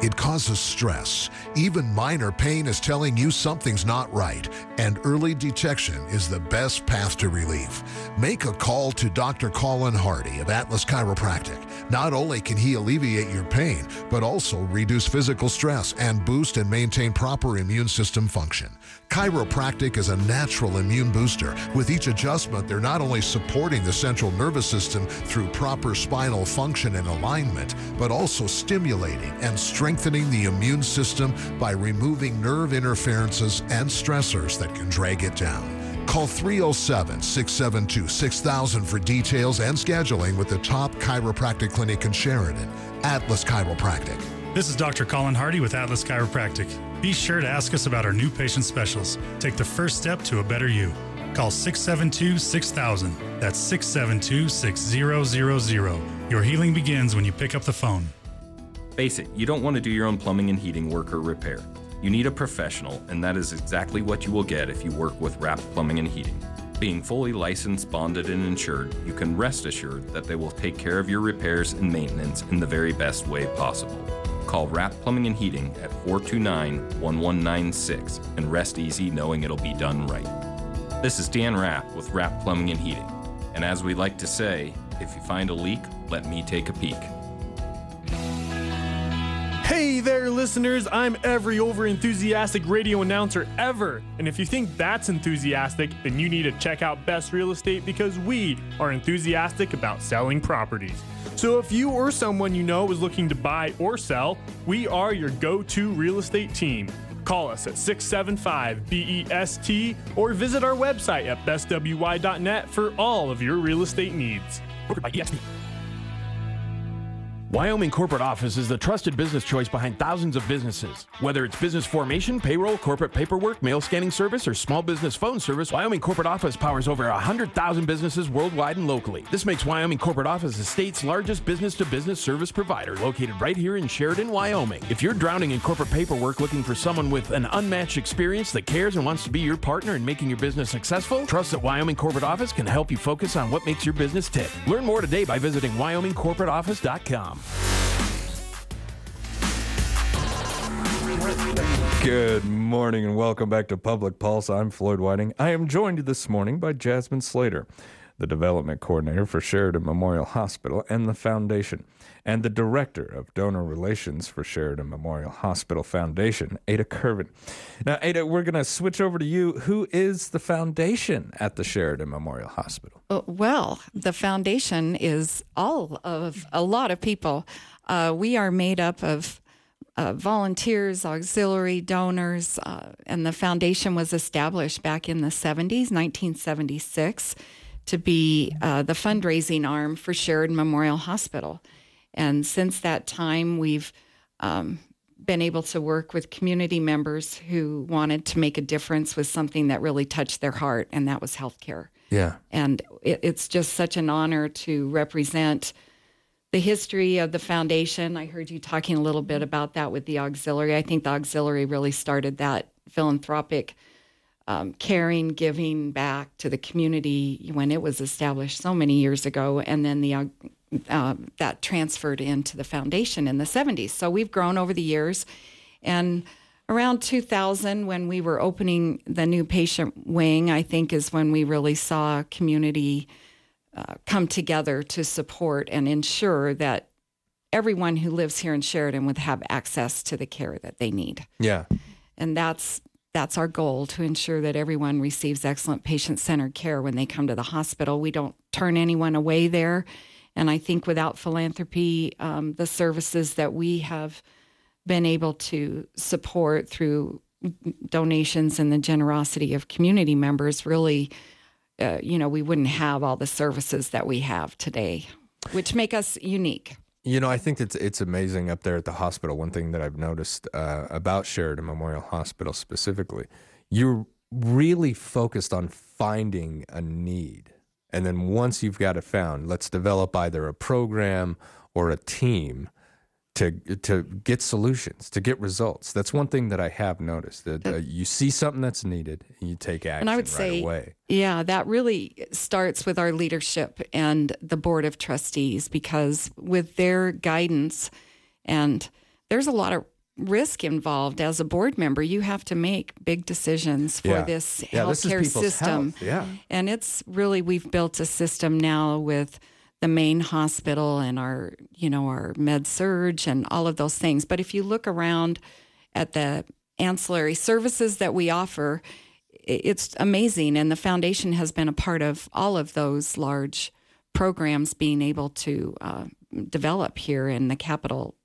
It causes stress. Even minor pain is telling you something's not right, and early detection is the best path to relief. Make a call to Dr. Colin Hardy of Atlas Chiropractic. Not only can he alleviate your pain, but also reduce physical stress and boost and maintain proper immune system function. Chiropractic is a natural immune booster. With each adjustment, they're not only supporting the central nervous system through proper spinal function and alignment, but also stimulating and strengthening the immune system by removing nerve interferences and stressors that can drag it down. Call 307 672 6000 for details and scheduling with the top chiropractic clinic in Sheridan, Atlas Chiropractic. This is Dr. Colin Hardy with Atlas Chiropractic. Be sure to ask us about our new patient specials. Take the first step to a better you. Call 672 6000. That's 672 6000. Your healing begins when you pick up the phone. Face it, you don't want to do your own plumbing and heating work or repair. You need a professional, and that is exactly what you will get if you work with Rapp Plumbing and Heating. Being fully licensed, bonded, and insured, you can rest assured that they will take care of your repairs and maintenance in the very best way possible. Call Rapp Plumbing and Heating at 429 1196 and rest easy knowing it'll be done right. This is Dan Rapp with Rapp Plumbing and Heating. And as we like to say, if you find a leak, let me take a peek. Hey there, listeners. I'm every over enthusiastic radio announcer ever. And if you think that's enthusiastic, then you need to check out Best Real Estate because we are enthusiastic about selling properties. So if you or someone you know is looking to buy or sell, we are your go to real estate team. Call us at 675 BEST or visit our website at bestwy.net for all of your real estate needs. Wyoming Corporate Office is the trusted business choice behind thousands of businesses. Whether it's business formation, payroll, corporate paperwork, mail scanning service, or small business phone service, Wyoming Corporate Office powers over 100,000 businesses worldwide and locally. This makes Wyoming Corporate Office the state's largest business to business service provider, located right here in Sheridan, Wyoming. If you're drowning in corporate paperwork looking for someone with an unmatched experience that cares and wants to be your partner in making your business successful, trust that Wyoming Corporate Office can help you focus on what makes your business tick. Learn more today by visiting WyomingCorporateOffice.com. Good morning and welcome back to Public Pulse. I'm Floyd Whiting. I am joined this morning by Jasmine Slater, the development coordinator for Sheridan Memorial Hospital and the foundation, and the director of donor relations for Sheridan Memorial Hospital Foundation, Ada Kirven. Now, Ada, we're going to switch over to you. Who is the foundation at the Sheridan Memorial Hospital? Uh, Well, the foundation is all of a lot of people. Uh, we are made up of uh, volunteers, auxiliary donors, uh, and the foundation was established back in the 70s, 1976, to be uh, the fundraising arm for Sheridan Memorial Hospital. And since that time, we've um, been able to work with community members who wanted to make a difference with something that really touched their heart, and that was healthcare. Yeah. And it, it's just such an honor to represent the history of the foundation. I heard you talking a little bit about that with the auxiliary. I think the auxiliary really started that philanthropic um, caring, giving back to the community when it was established so many years ago, and then the uh, that transferred into the foundation in the 70s. So we've grown over the years, and around 2000, when we were opening the new patient wing, I think is when we really saw community uh, come together to support and ensure that everyone who lives here in Sheridan would have access to the care that they need. Yeah. And that's that's our goal to ensure that everyone receives excellent patient-centered care when they come to the hospital. We don't turn anyone away there, and I think without philanthropy, um, the services that we have been able to support through donations and the generosity of community members really uh, you know we wouldn't have all the services that we have today which make us unique You know, I think it's it's amazing up there at the hospital. One thing that I've noticed uh, about Sheridan Memorial Hospital specifically, you're really focused on finding a need, and then once you've got it found, let's develop either a program or a team to to get solutions, to get results. That's one thing that I have noticed that uh, you see something that's needed, and you take action and I would right say, away. yeah, that really starts with our leadership and the board of trustees because with their guidance and there's a lot of risk involved as a board member. You have to make big decisions for Yeah. this Yeah, this healthcare people's system. health, yeah. And it's really we've built a system now with the main hospital and our, you know, our med surg and all of those things. But if you look around at the ancillary services that we offer, it's amazing. And the foundation has been a part of all of those large programs being able to uh, develop here in the capital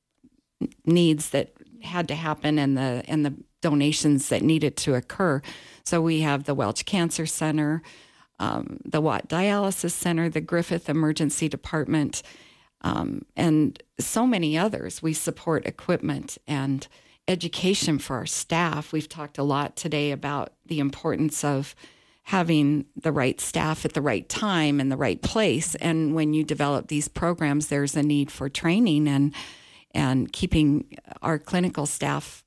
needs that had to happen and the and the donations that needed to occur. So we have the Welch Cancer Center, um, the Watt Dialysis Center, the Griffith Emergency Department, um, and so many others. We support equipment and education for our staff. We've talked a lot today about the importance of having the right staff at the right time and the right place. And when you develop these programs, there's a need for training and and keeping our clinical staff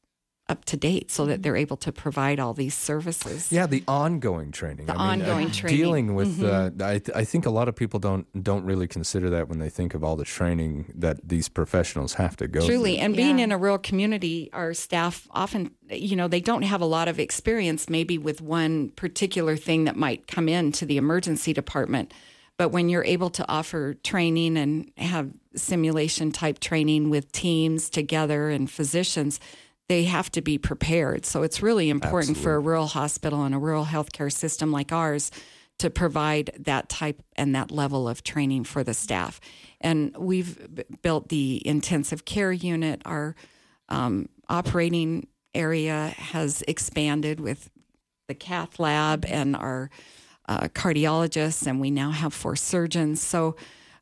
up to date so that they're able to provide all these services. Yeah, the ongoing training. The I mean, uh, ongoing training. Dealing with, Mhm. uh, I, I think a lot of people don't don't really consider that when they think of all the training that these professionals have to go. Through. Truly, through. and being in a rural community, our staff often, you know, they don't have a lot of experience maybe with one particular thing that might come into the emergency department. But when you're able to offer training and have simulation type training with teams together and physicians, they have to be prepared. So it's really important for a rural hospital and a rural healthcare system like ours to provide that type and that level of training for the staff. And we've b- built the intensive care unit. Our um, operating area has expanded with the cath lab and our uh, cardiologists, and we now have four surgeons. So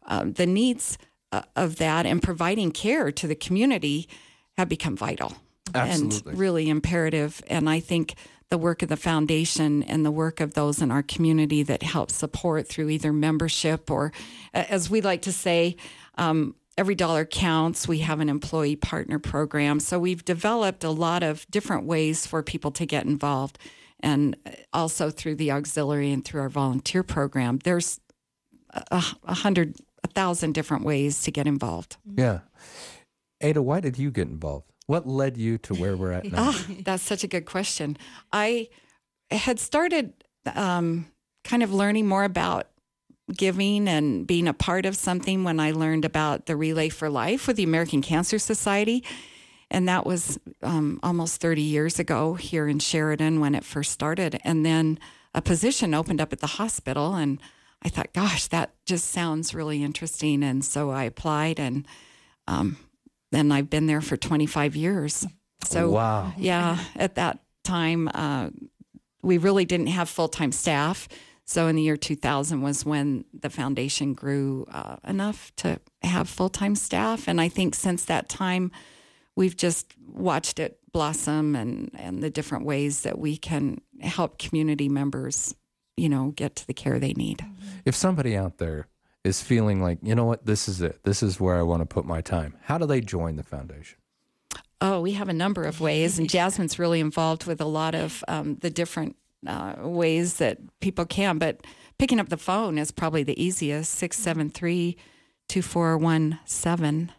um, the needs uh, of that and providing care to the community have become vital Absolutely. and really imperative. And I think the work of the foundation and the work of those in our community that help support through either membership or, as we like to say, um, every dollar counts. We have an employee partner program. So we've developed a lot of different ways for people to get involved. And also through the auxiliary and through our volunteer program, there's a, a hundred, a thousand different ways to get involved. Yeah. Ada, why did you get involved? What led you to where we're at now? Ah, that's such a good question. I had started um, kind of learning more about giving and being a part of something when I learned about the Relay for Life with the American Cancer Society. And that was um, almost 30 years ago here in Sheridan when it first started. And then a position opened up at the hospital. And I thought, gosh, that just sounds really interesting. And so I applied and um, then I've been there for 25 years. So, Wow. yeah, at that time, uh, we really didn't have full time staff. So, in the year 2000 was when the foundation grew uh, enough to have full time staff. And I think since that time, we've just watched it blossom and, and the different ways that we can help community members, you know, get to the care they need. If somebody out there is feeling like, you know what, this is it, this is where I want to put my time, how do they join the foundation? Oh, we have a number of ways, and Jasmine's really involved with a lot of um, the different uh, ways that people can. But picking up the phone is probably the easiest 673 2417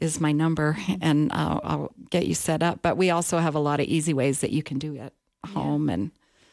is my number, and uh, I'll get you set up. But we also have a lot of easy ways that you can do it home. And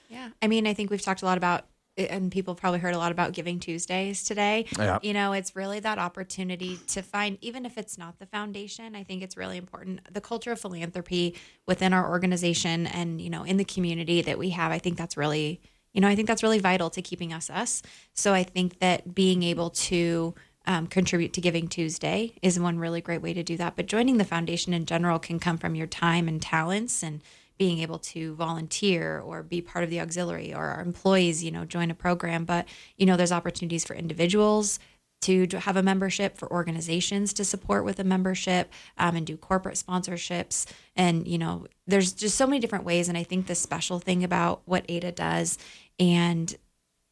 Yeah. I mean, I think we've talked a lot about and people probably heard a lot about Giving Tuesdays today. Yeah. You know, it's really that opportunity to find, even if it's not the foundation, I think it's really important. The culture of philanthropy within our organization and, you know, in the community that we have, I think that's really, you know, I think that's really vital to keeping us us. So I think that being able to um, contribute to Giving Tuesday is one really great way to do that. But joining the foundation in general can come from your time and talents and being able to volunteer or be part of the auxiliary or our employees, you know, join a program. But, you know, there's opportunities for individuals to have a membership, for organizations to support with a membership um, and do corporate sponsorships. And, you know, there's just so many different ways. And I think the special thing about what ADA does and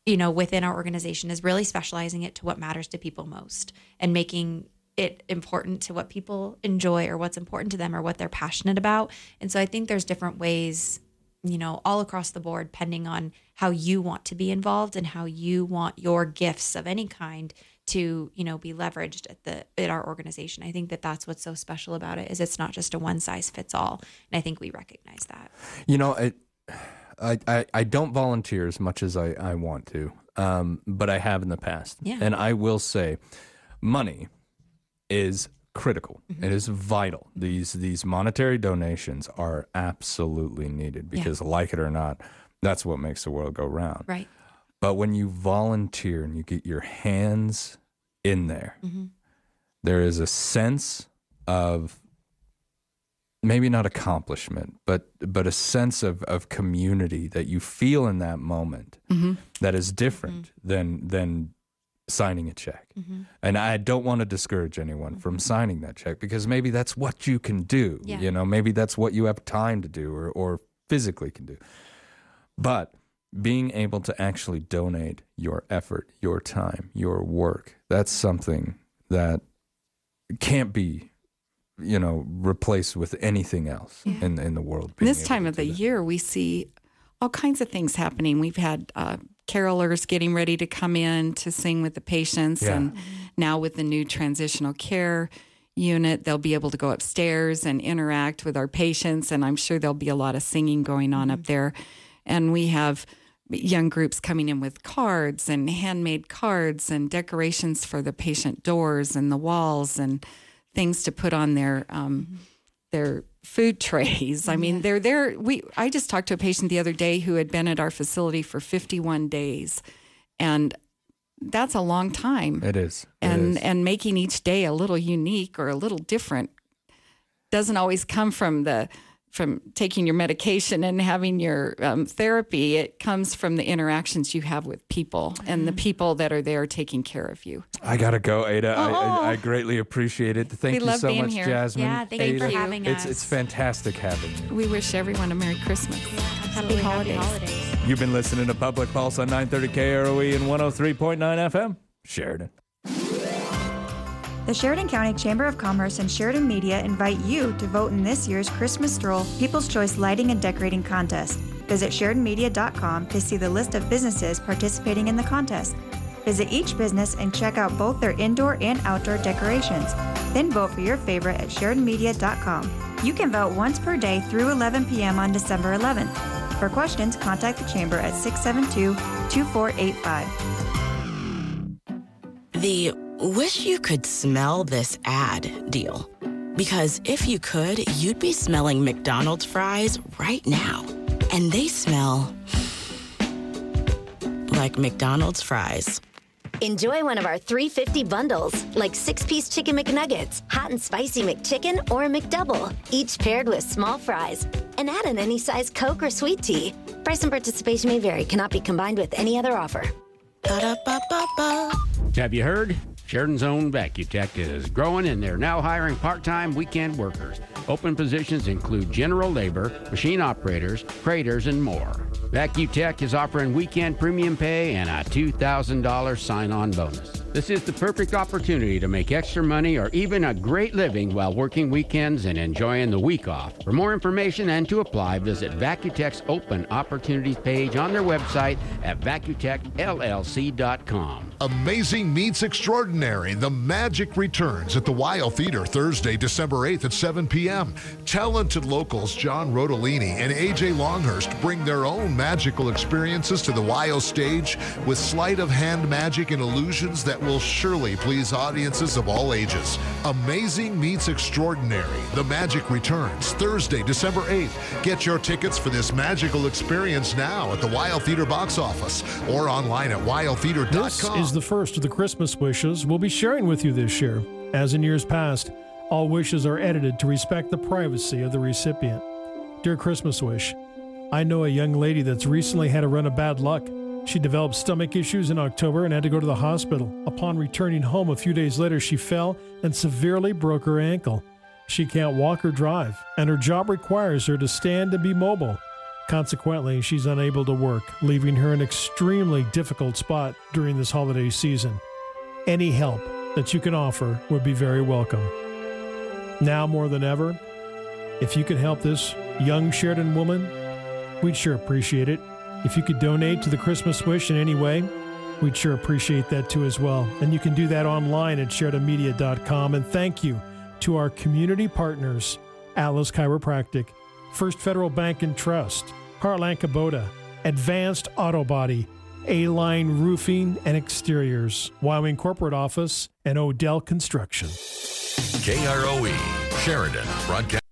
you know, within our organization is really specializing it to what matters to people most and making it important to what people enjoy or what's important to them or what they're passionate about. And so I think there's different ways, you know, all across the board, depending on how you want to be involved and how you want your gifts of any kind to you know be leveraged at the at our organization. I think that that's what's so special about it is it's not just a one size fits all, and I think we recognize that. You know, I, I, I, I don't volunteer as much as I, I want to, um, but I have in the past. Yeah. And I will say, money is critical. It is vital. These these monetary donations are absolutely needed Yeah. because, like it or not, that's what makes the world go round. Right. But when you volunteer and you get your hands in there, Mhm. there is a sense of maybe not accomplishment, but but a sense of, of community that you feel in that moment Mhm. that is different than than signing a check. Mhm. And I don't want to discourage anyone from signing that check because maybe that's what you can do. Yeah. You know, maybe that's what you have time to do or, or physically can do. But being able to actually donate your effort, your time, your work, that's something that can't be, you know, replaced with anything else in in the world. Being this time of the that. year, we see all kinds of things happening. We've had uh, carolers getting ready to come in to sing with the patients, Yeah. and now with the new transitional care unit, they'll be able to go upstairs and interact with our patients. And I'm sure there'll be a lot of singing going on up there. And we have young groups coming in with cards and handmade cards and decorations for the patient doors and the walls and things to put on their um, their food trays. I mean, they're there. We I just talked to a patient the other day who had been at our facility for 51 days, and that's a long time. It is. And is. and making each day a little unique or a little different doesn't always come from the from taking your medication and having your um, therapy. It comes from the interactions you have with people and the people that are there taking care of you. I gotta go, Ada. I, Oh. I, I greatly appreciate it. Thank We you so much, here. Jasmine. Yeah, thank you for having it's, us. It's fantastic having you. We wish everyone a Merry Christmas. Happy holidays. You've been listening to Public Pulse on 930 KROE and 103.9 FM. Sheridan. The Sheridan County Chamber of Commerce and Sheridan Media invite you to vote in this year's Christmas Stroll People's Choice Lighting and Decorating Contest. Visit SheridanMedia.com to see the list of businesses participating in the contest. Visit each business and check out both their indoor and outdoor decorations. Then vote for your favorite at SheridanMedia.com. You can vote once per day through 11 p.m. on December 11th. For questions, contact the Chamber at 672 2485. The wish you could smell this ad deal. Because if you could, you'd be smelling McDonald's fries right now. And they smell like McDonald's fries. Enjoy one of our 350 bundles, like six piece chicken McNuggets, hot and spicy McChicken, or a McDouble, each paired with small fries. And add in any size Coke or sweet tea. Price and participation may vary, cannot be combined with any other offer. Ba-da-ba-ba-ba. Have you heard? Sheridan's own VacuTech is growing and they're now hiring part time weekend workers. Open positions include general labor, machine operators, craters, and more. VacuTech is offering weekend premium pay and a $2,000 sign on bonus. This is the perfect opportunity to make extra money or even a great living while working weekends and enjoying the week off. For more information and to apply, visit VacuTech's open opportunities page on their website at vacutechllc.com. Amazing Meets Extraordinary. The magic returns at the WYO Theater Thursday, December 8th at 7 p.m. Talented locals John Rodolini and AJ Longhurst bring their own magical experiences to the WYO stage with sleight of hand magic and illusions that will surely please audiences of all ages. Amazing Meets Extraordinary. The magic returns Thursday, December 8th. Get your tickets for this magical experience now at the WYO Theater box office or online at wyotheater.com. This is the first of the Christmas wishes we'll be sharing with you this year. As in years past, all wishes are edited to respect the privacy of the recipient. Dear Christmas Wish, I know a young lady that's recently had a run of bad luck. She developed stomach issues in October and had to go to the hospital. Upon returning home a few days later, she fell and severely broke her ankle. She can't walk or drive, and her job requires her to stand and be mobile. Consequently, she's unable to work, leaving her in an extremely difficult spot during this holiday season. Any help that you can offer would be very welcome. Now more than ever, if you could help this young Sheridan woman, we'd sure appreciate it. If you could donate to the Christmas Wish in any way, We'd sure appreciate that too as well. And you can do that online at SheridanMedia.com. And thank you to our community partners, Atlas Chiropractic, First Federal Bank and Trust, Heartland Kubota, Advanced Auto Body, A-Line Roofing and Exteriors, Wyoming Corporate Office, and Odell Construction. KROE, Sheridan, broadcast.